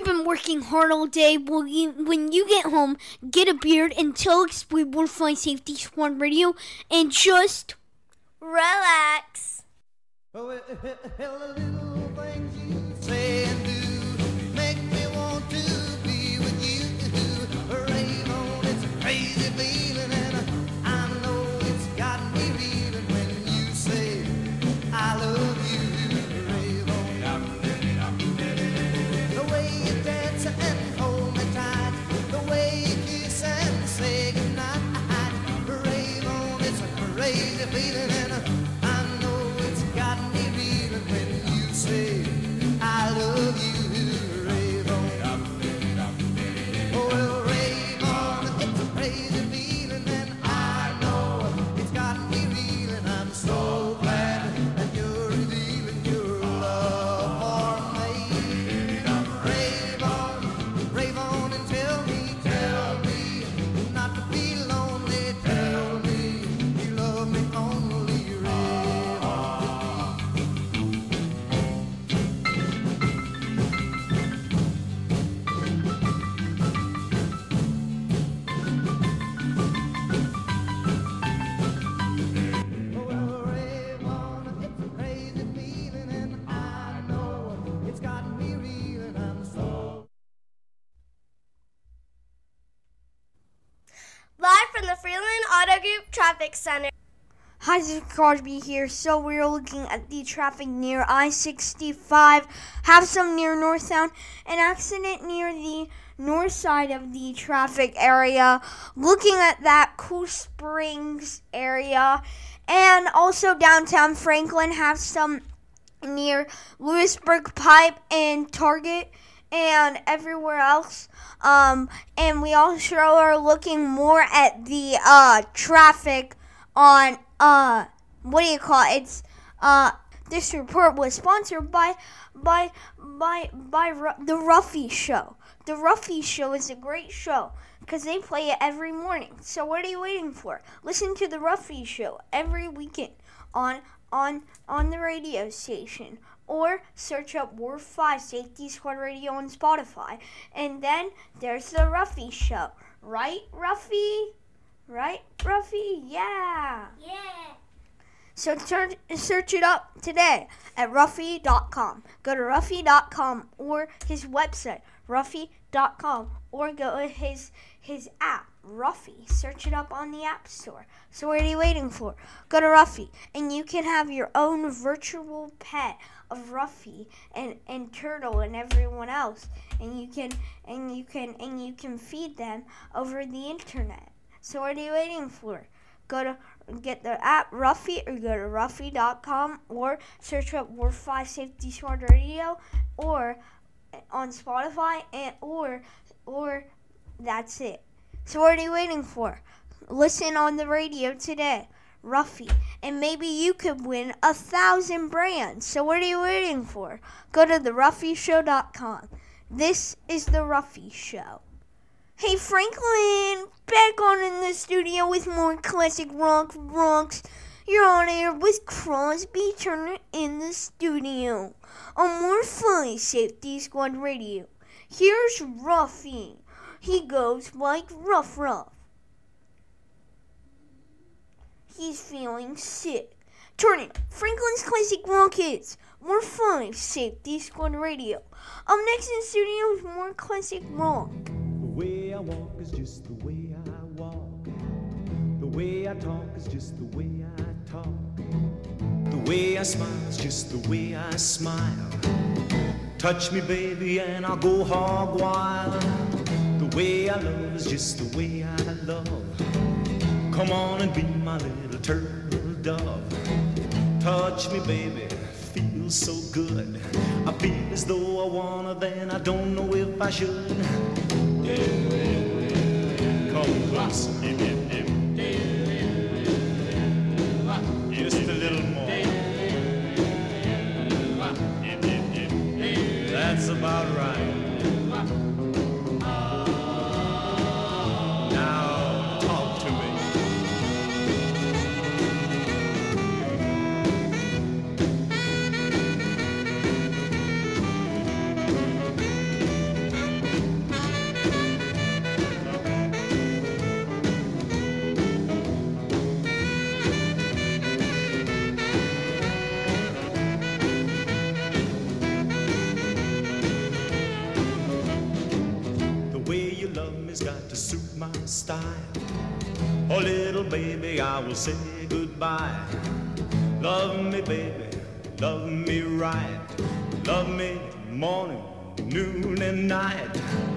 You've been working hard all day. Well, you, when you get home, get a beard and tell us we will fly Safety Squad Radio and just relax. Traffic Center. Hi, this is Crosby here. So we're looking at the traffic near I-65. Have some near Northtown. An accident near the north side of the traffic area. Looking at that Cool Springs area. And also downtown Franklin. Have some near Lewisburg Pike and Target and everywhere else. Um, and we also are looking more at the uh, traffic on uh, what do you call it? It's uh, this report was sponsored by by by by Ru- the Ruffy Show. The Ruffy Show is a great show because they play it every morning. So what are you waiting for? Listen to the Ruffy Show every weekend on on on the radio station or search up Ward 5 Safety Squad Radio on Spotify. And then there's the Ruffy Show. Right, Ruffy? Right, Ruffy? Yeah. Yeah. So turn, search it up today at Ruffy.com. Go to Ruffy.com or his website, Ruffy.com, or go to his, his app, Ruffy. Search it up on the App Store. So what are you waiting for? Go to Ruffy, and you can have your own virtual pet of Ruffy and, and Turtle and everyone else, and you can and you can and you can feed them over the internet. So what are you waiting for? Go to get the app Ruffy or go to Ruffy.com or search up Word 5 Safety Squad Radio or eh, on Spotify and or or that's it. So what are you waiting for? Listen on the radio today. Ruffy, and maybe you could win a thousand brands. So what are you waiting for? Go to theruffyshow.com. This is the Ruffy Show. Hey Franklin, back on in the studio with more classic rock rocks. You're on air with Crosby Turner in the studio on more Fly Safety Squad Radio. Here's Ruffy. He goes like Ruff Ruff he's feeling sick. Turning Franklin's Classic Rock Hits. More fun, Safety Squad Radio. Up next in studio is more classic rock. The way I walk is just the way I walk. The way I talk is just the way I talk. The way I smile is just the way I smile. Touch me, baby, and I'll go hog wild. The way I love is just the way I love. Come on and be my little turtle dove. Touch me, baby, feels so good. I feel as though I wanna, then I don't know if I should. Come close, to say goodbye. Love me, baby, love me right. Love me morning, noon, and night.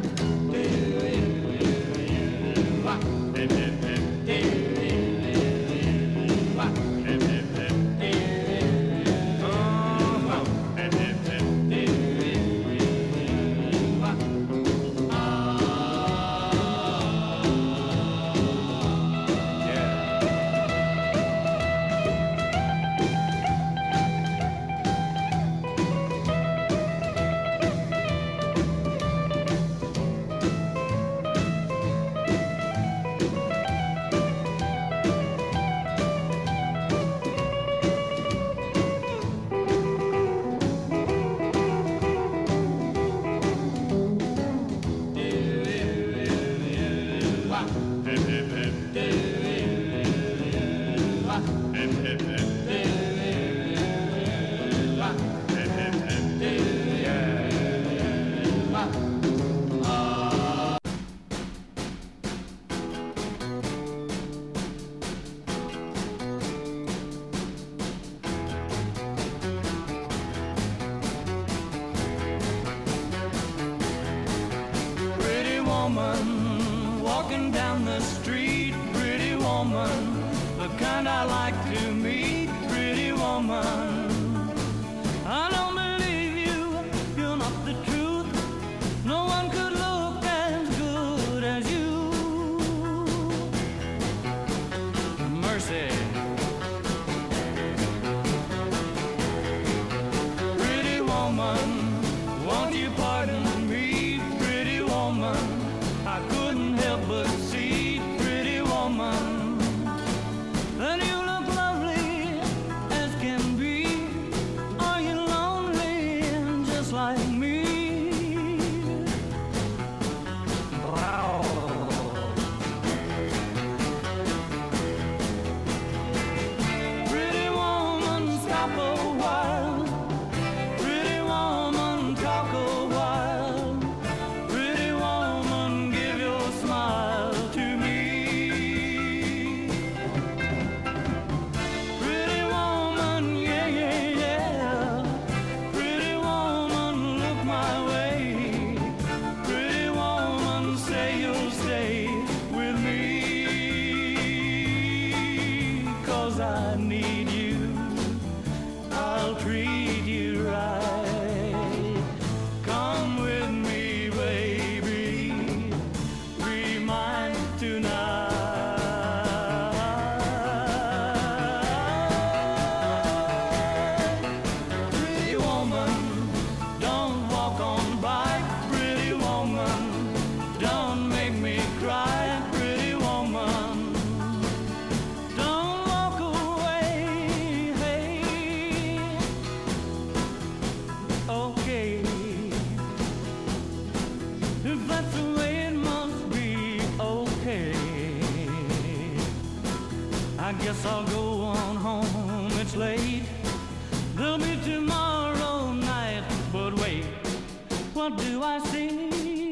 rain.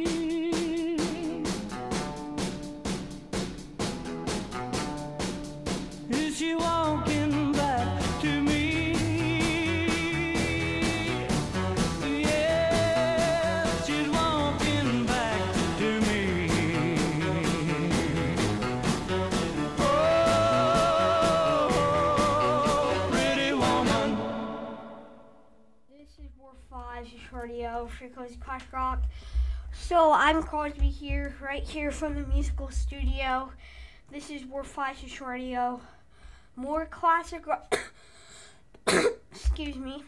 for Cozy Clash Rock. So I'm Crosby here, right here from the musical studio. This is War Flashes Radio. More classic rock. Excuse me.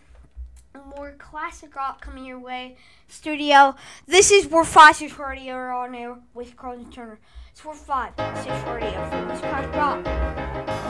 More classic rock coming your way. Studio. This is War Flashes Radio on air with Crosby Turner. It's War Five Six Radio from Clash Rock.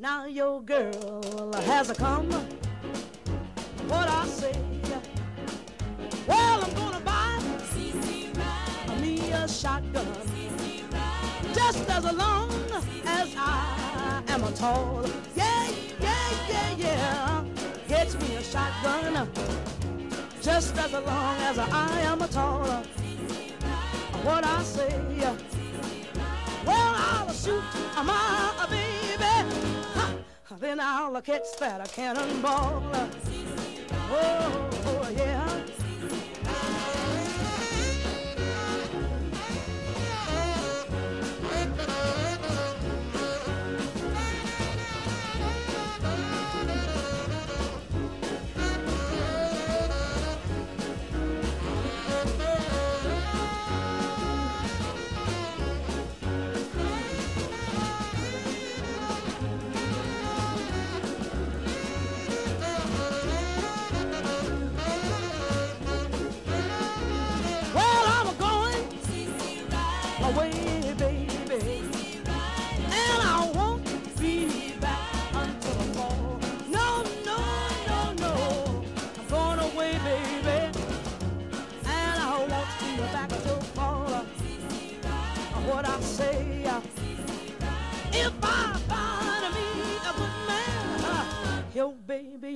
Now your girl has a come. What I say? Well, I'm gonna buy me a shotgun. Just as long as I am a tall. Yeah, yeah, yeah, yeah. Get me a shotgun. Just as long as I am a tall. What I say. Well, I'll shoot my baby. Then I'll catch that cannonball.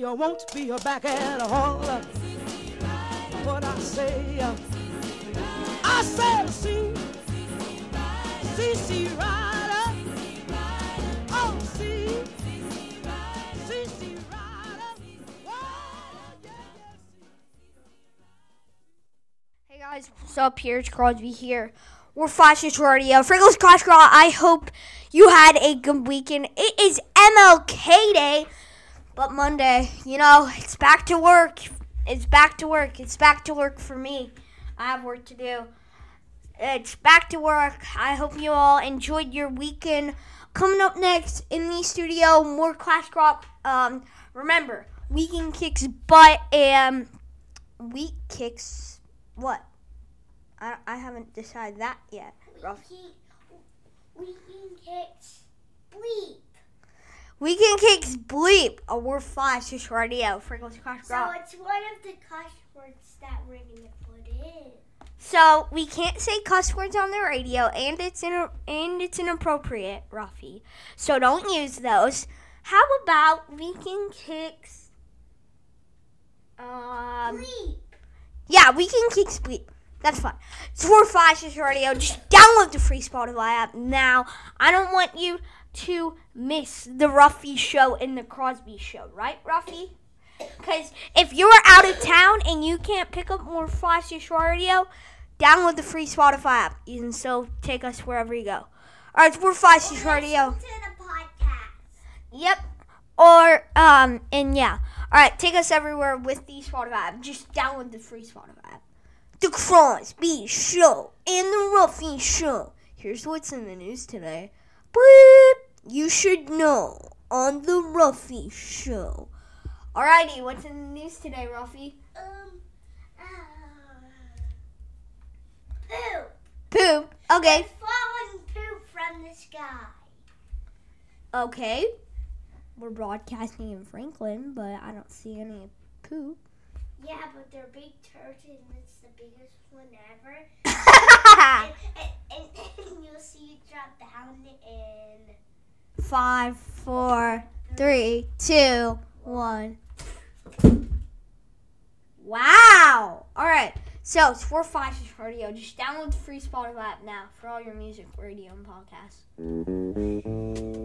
You won't be back at all. What I say, I said, see, see, see, rider. Oh, see, see, see, rider. Hey guys, what's up? Here's Crosby here. We're Flashes Radio. Friggles Crash Girl, I hope you had a good weekend. It is MLK Day, but Monday, you know, it's back to work. It's back to work. It's back to work for me. I have work to do. It's back to work. I hope you all enjoyed your weekend. Coming up next in the studio, more Clash Rock. Um, remember, Weekend Kicks butt and Week Kicks what? I, I haven't decided that yet. Ruff. Weekend kicks bleep. Weekend Kicks bleep. Oh, we're flash just radio. Freckles Crash So it's one of the cuss words that we're gonna put in. So we can't say cuss words on the radio, and it's in and it's inappropriate, Ruffy. So don't use those. How about Weekend Kicks? Um. Bleep. Yeah, we can kick sleep. That's fine. It's for Flashes Radio. Just download the free Spotify app now. I don't want you to miss the Ruffy show and the Crosby show, right, Ruffy? Because if you're out of town and you can't pick up more Flashes Radio, download the free Spotify app. You can still take us wherever you go. All right, for Flashes Radio. Listen to the podcast. Yep. Or um and yeah. All right, take us everywhere with the Spotify app. Just download the free Spotify app. The Crosby Show and the Ruffy Show. Here's what's in the news today. Bleep. You should know on the Ruffy Show. Alrighty, what's in the news today, Ruffy? Um. Uh, poop. Poop. Okay. There's falling poop from the sky. Okay. We're broadcasting in Franklin, but I don't see any poop. Yeah, but they're big turds and it's the biggest one ever. and, and, and, and you'll see it drop down and Five, four, three, two, one. Wow! All right. So it's for Flashes Radio. Just download the free Spotify app now for all your music, radio, and podcasts.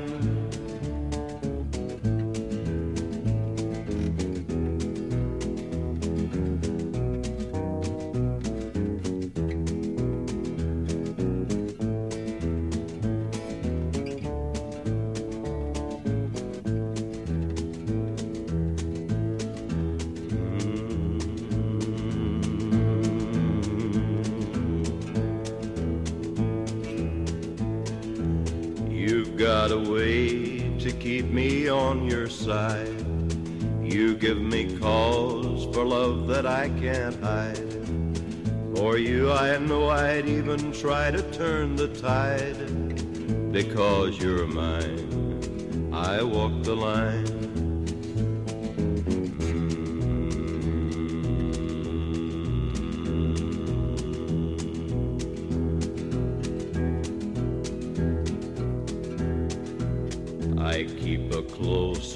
Got a way to keep me on your side. You give me cause for love that I can't hide. For you, I know I'd even try to turn the tide. Because you're mine, I walk the line.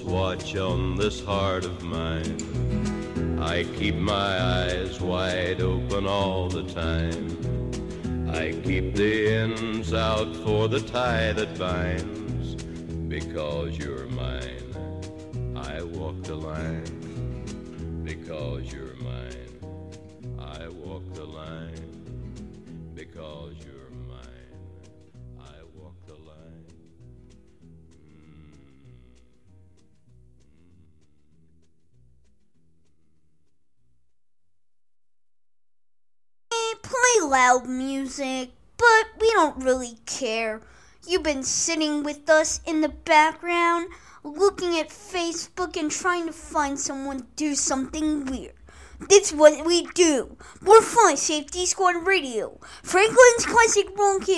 Watch on this heart of mine. I keep my eyes wide open all the time. I keep the ends out for the tie that binds. Because you're loud music, but we don't really care. You've been sitting with us in the background, looking at Facebook and trying to find someone to do something weird. That's what we do. More fun, Safety Squad Radio. Franklin's Classic Rock.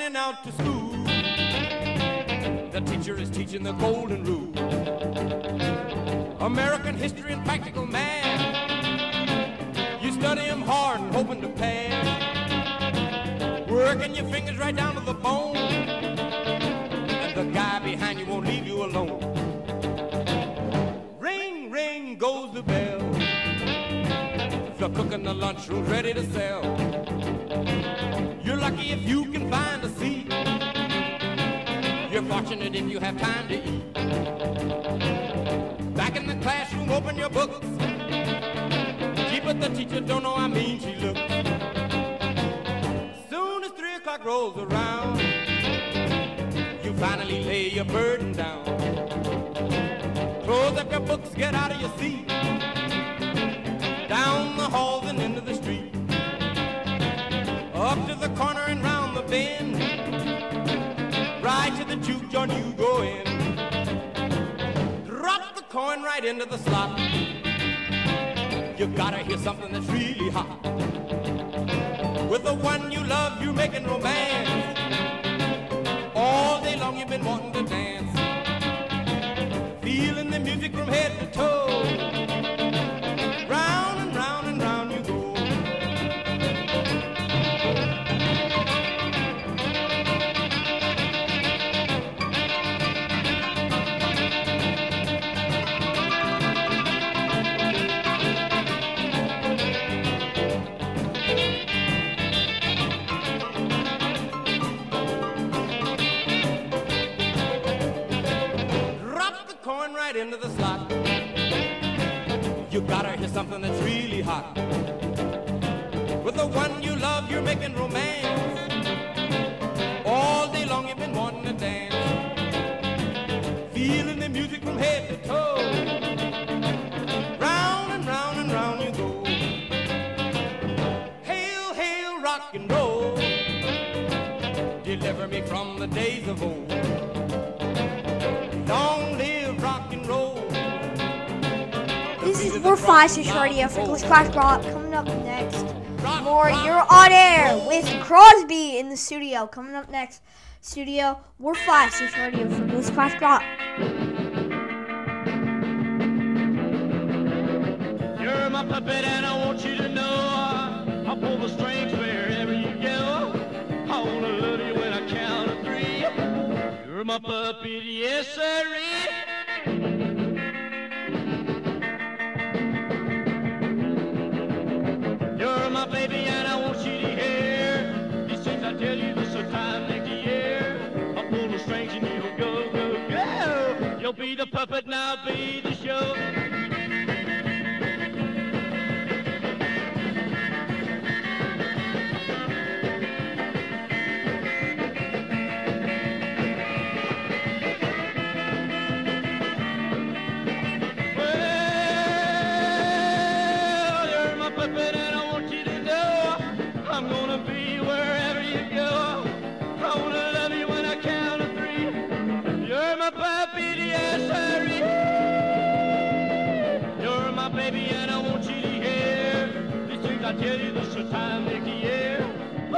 And out to school. The teacher is teaching the golden rule. American history and practical math. You study study 'em hard and hoping to pass. Working your fingers right down to the bone. And the guy behind you won't leave you alone. Ring, ring goes the bell. The cook in the lunchroom's ready to sell. You're lucky if you can find a seat. You're fortunate if you have time to eat. Back in the classroom, open your books. Gee, but the teacher don't know how mean she looks. Soon as three o'clock rolls around, you finally lay your burden down. Close up your books, get out of your seat. Down the halls and into the street. Up to the corner bend. Right to the juke joint you go in. Drop the coin right into the slot. You gotta hear something that's really hot. With the one you love, you're making romance. All day long you've been wanting to dance. Feeling the music from head to toe. Gotta hear something that's really hot. With the one you love, you're making romance. All day long you've been wanting to dance. Feeling the music from head to toe. Round and round and round you go. Hail, hail, rock and roll. Deliver me from the days of old. Long we're five security radio for Clash Rock coming up next. More you're on air with Crosby in the studio coming up next. Studio we're five six radio for Clash Rock. You're my puppet and I want you to know uh, I pull the strings wherever you go. I wanna love you when I count to three. You're my puppet, yes sir. but now be the show.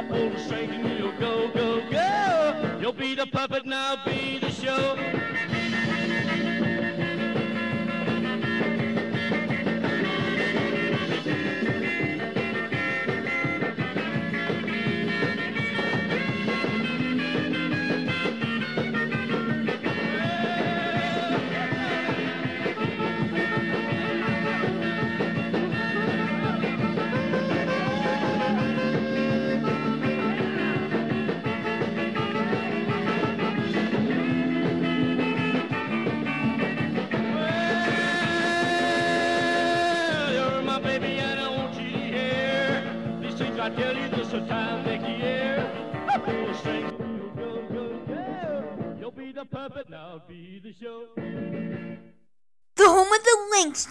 Pull the string and you'll go, go, go. You'll be the puppet now, be the show.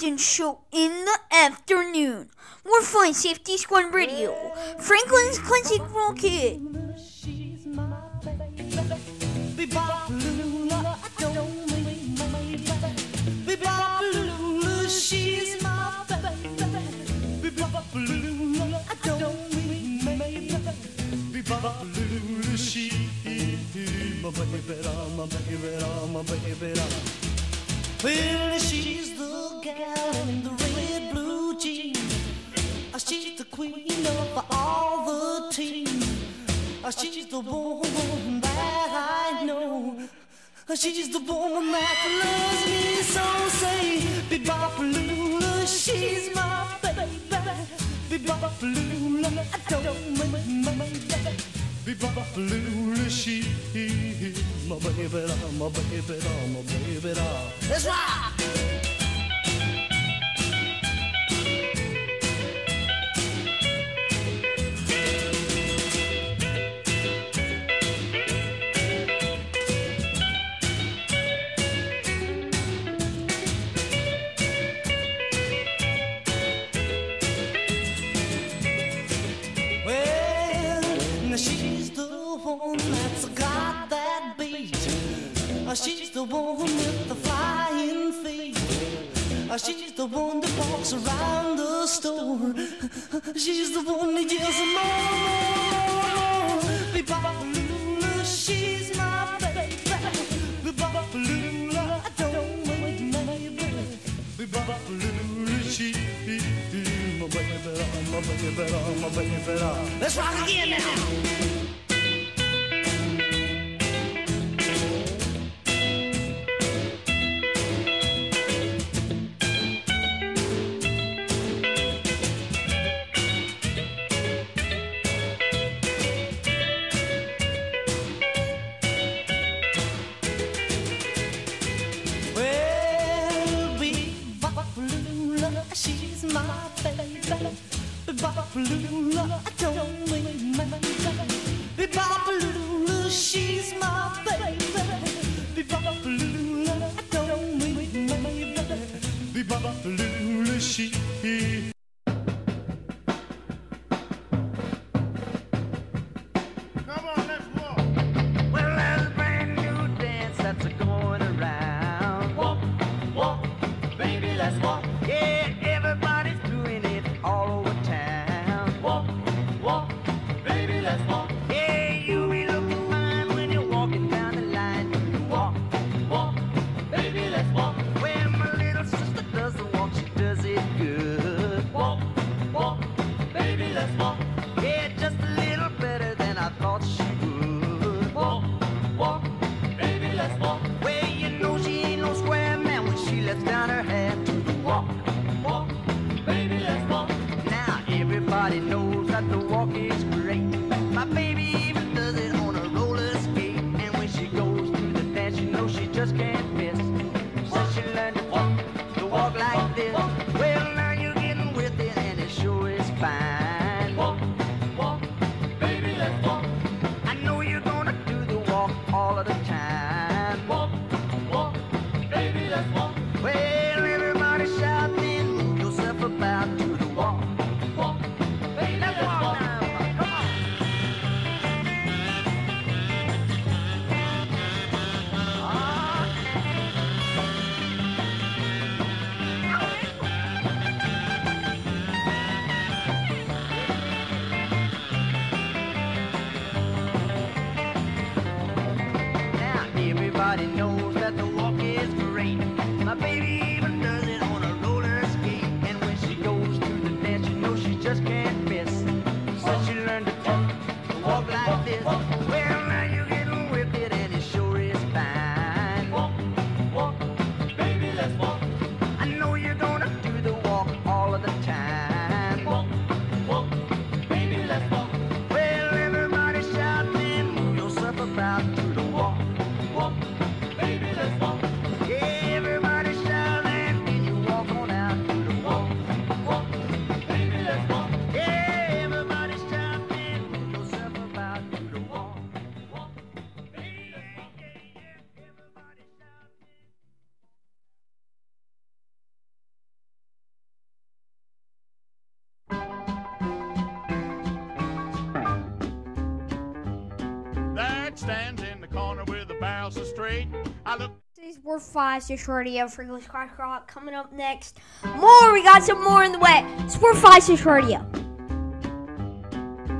Captain Show in the afternoon. More fun, Safety Squad Radio. Franklin's Classic Rock Kid. She's my baby, my baby, my baby, my baby. Clearly she's the gal in the red blue jeans. Ah, she's the queen of all the team. Ah, she's the woman that I know. Ah, she's the woman that loves me so. Say, Be Bebopalula, she's my baby. Be Bebopalula, I don't make Blue she, my baby, my baby, my baby, that's right. Were five Six Radio for English Crack Rock. Coming up next, more. We got some more in the way. Sport Five Six Radio.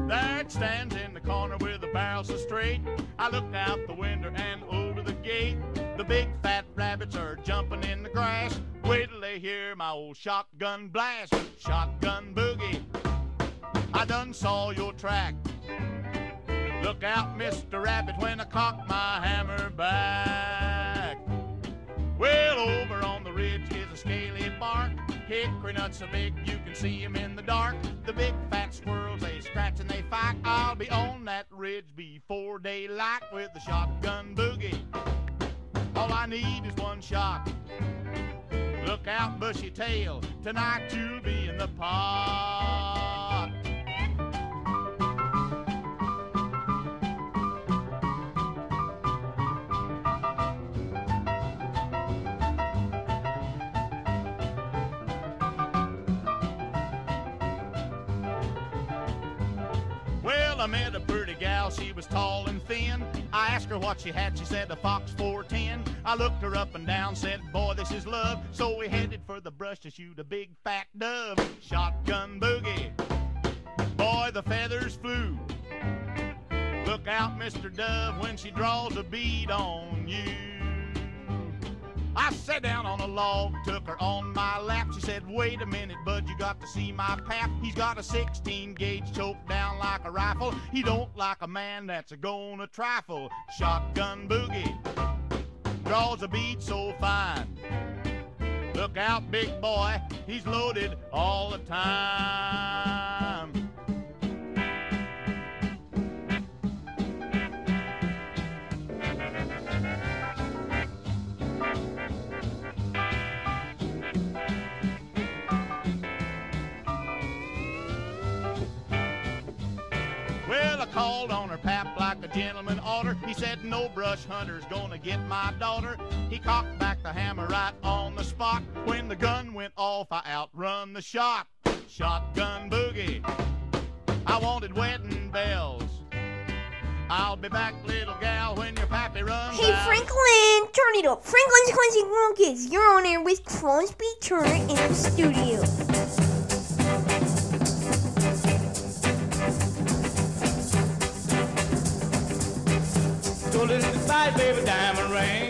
It stands in the corner with the barrel so straight. I look out the window and over the gate. The big fat rabbits are jumping in the grass. Wait till they hear my old shotgun blast. Shotgun boogie. I done saw your track. Look out, Mr. Rabbit, when I cock my hammer back. Well, over on the ridge is a scaly bark. Hickory nuts so big you can see 'em in the dark. The big fat squirrels, they scratch and they fight. I'll be on that ridge before daylight with the shotgun boogie. All I need is one shot. Look out, bushy tail. Tonight you'll be in the pot. She was tall and thin. I asked her what she had, she said a Fox 410. I looked her up and down, said, Boy, this is love. So we headed for the brush to shoot a big fat dove. Shotgun boogie. Boy, the feathers flew. Look out, Mr. Dove, when she draws a bead on you. I sat down on a log, took her on my lap. She said, Wait a minute, bud, you got to see my pap. He's got a 16 gauge choked down like a rifle. He don't like a man that's a gonna trifle. Shotgun boogie draws a bead so fine. Look out, big boy, he's loaded all the time. Called on her pap like a gentleman oughter. He said, No brush hunter's gonna get my daughter. He cocked back the hammer right on the spot. When the gun went off, I outrun the shot. Shotgun boogie. I wanted wedding bells. I'll be back, little gal, when your pappy runs Hey out. Franklin, turn it up. Franklin's Cleansing Monkeys. You're on air with Crosby Turner in the studio. Listen to fight, baby, diamond ring.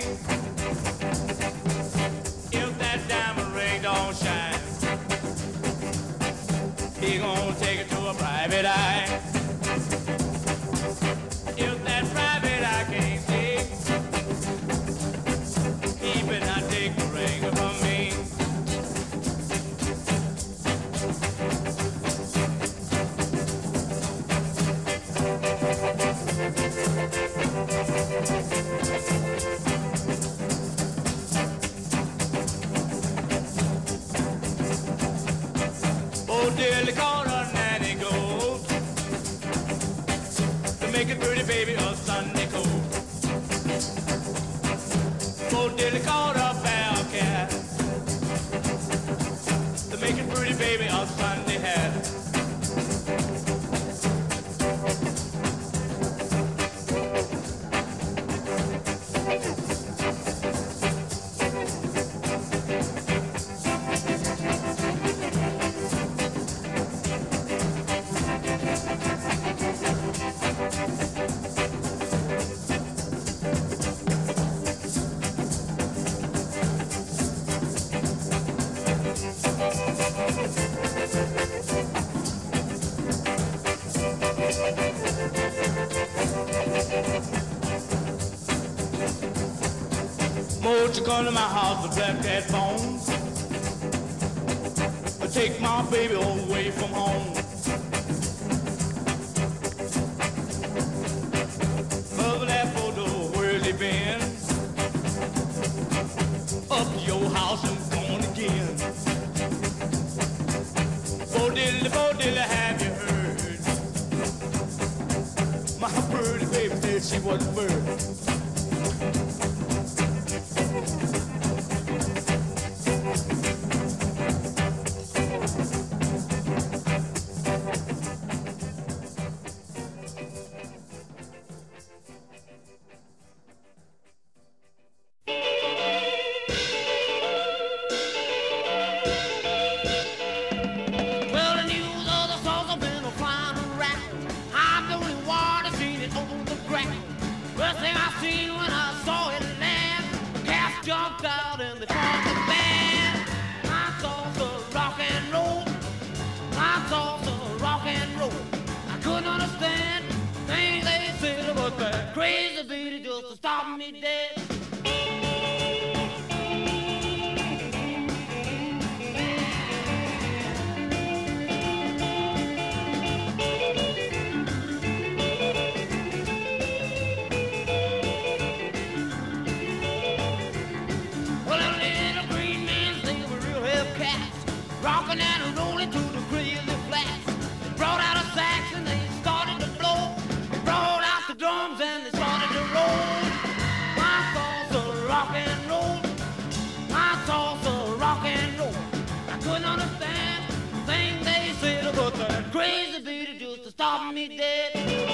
If that diamond ring don't shine, he gonna take it to a private eye. del camp come to my house with black cat bones. Take my baby away from home. Mother that photo, where's he been? Up to your house and gone again. Bo Diddley, bo Diddley, have you heard? My pretty baby said she wasn't bird. it.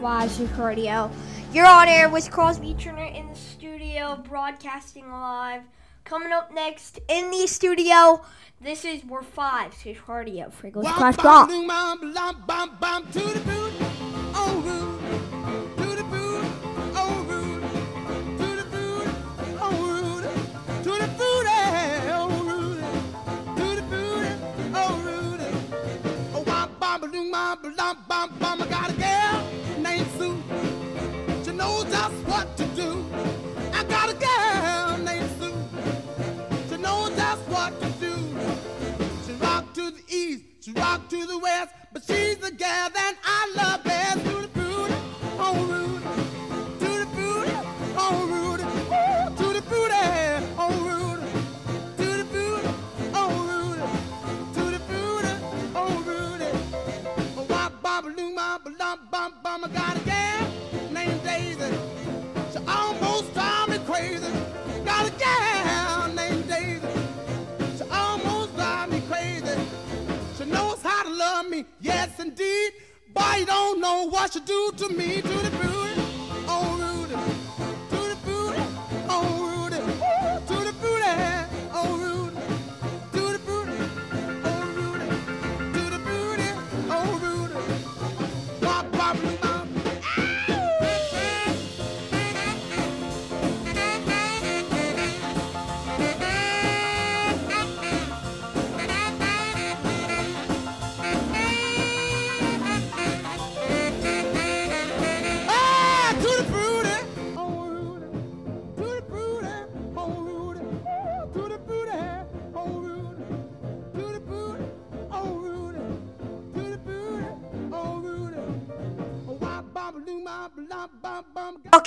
Flash Cardio. You're on air with Crosby Turner in the studio, broadcasting live. Coming up next in the studio, this is We're Five, so Cardio, Freckles Crash Rock. Bum, bum, bum, to the west, but she's the gal that I love best.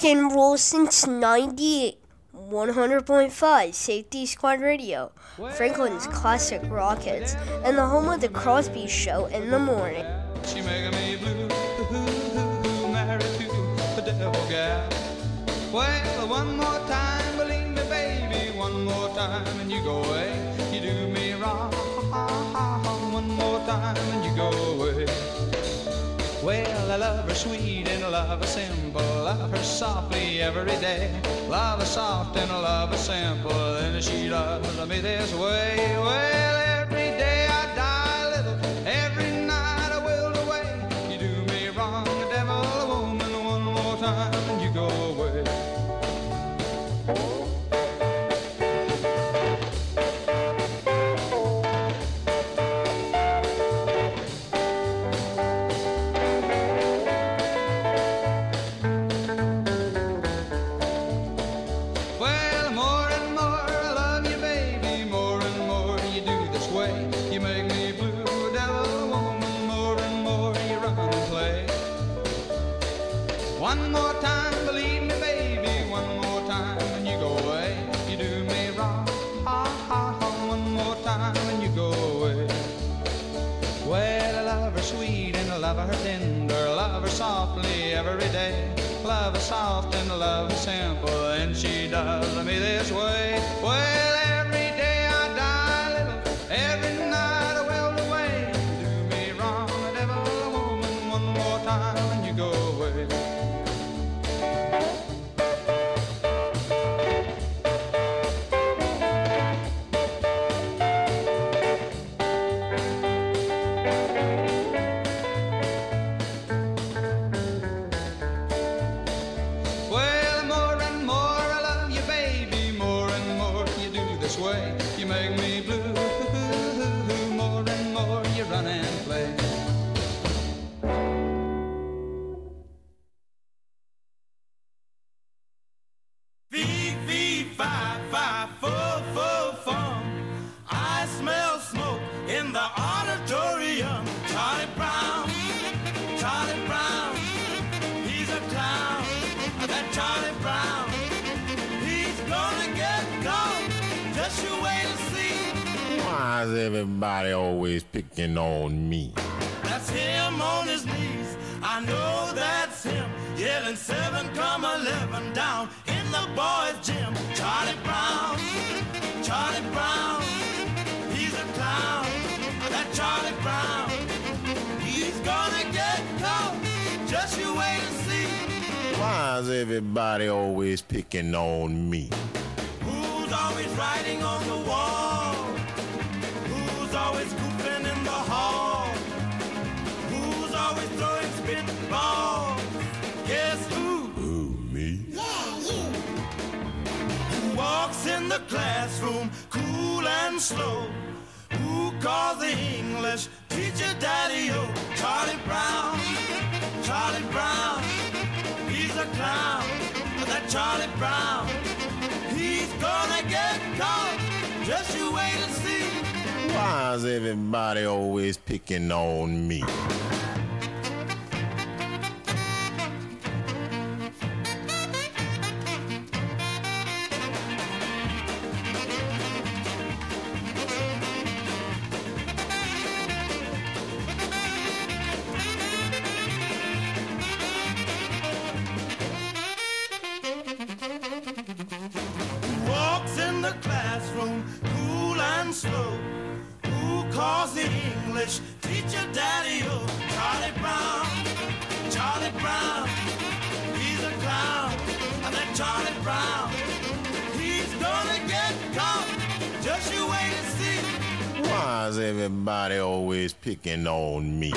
And roll since 98. 100.5 Safety Squad Radio. Franklin's classic Rockets. And the home of the Crosby Show in the morning. She making me blue, married the devil gal. Well, one more time, believe me, baby, one more time, and you go away. You do me wrong, one more time, and you go away. Well, I love her sweet and I love her simple. Love her softly every day. Love her soft and I love her simple. And she loves me this way. Well, love her simple. Everybody always picking on me? Who's always writing on the wall? Who's always goofing in the hall? Who's always throwing spitballs? Guess who? Who, me? Yeah, you. Who walks in the classroom cool and slow? Who calls the English teacher daddy Charlie Brown, he's gonna get caught. Just you wait and see. Why is everybody always picking on me? Picking on me?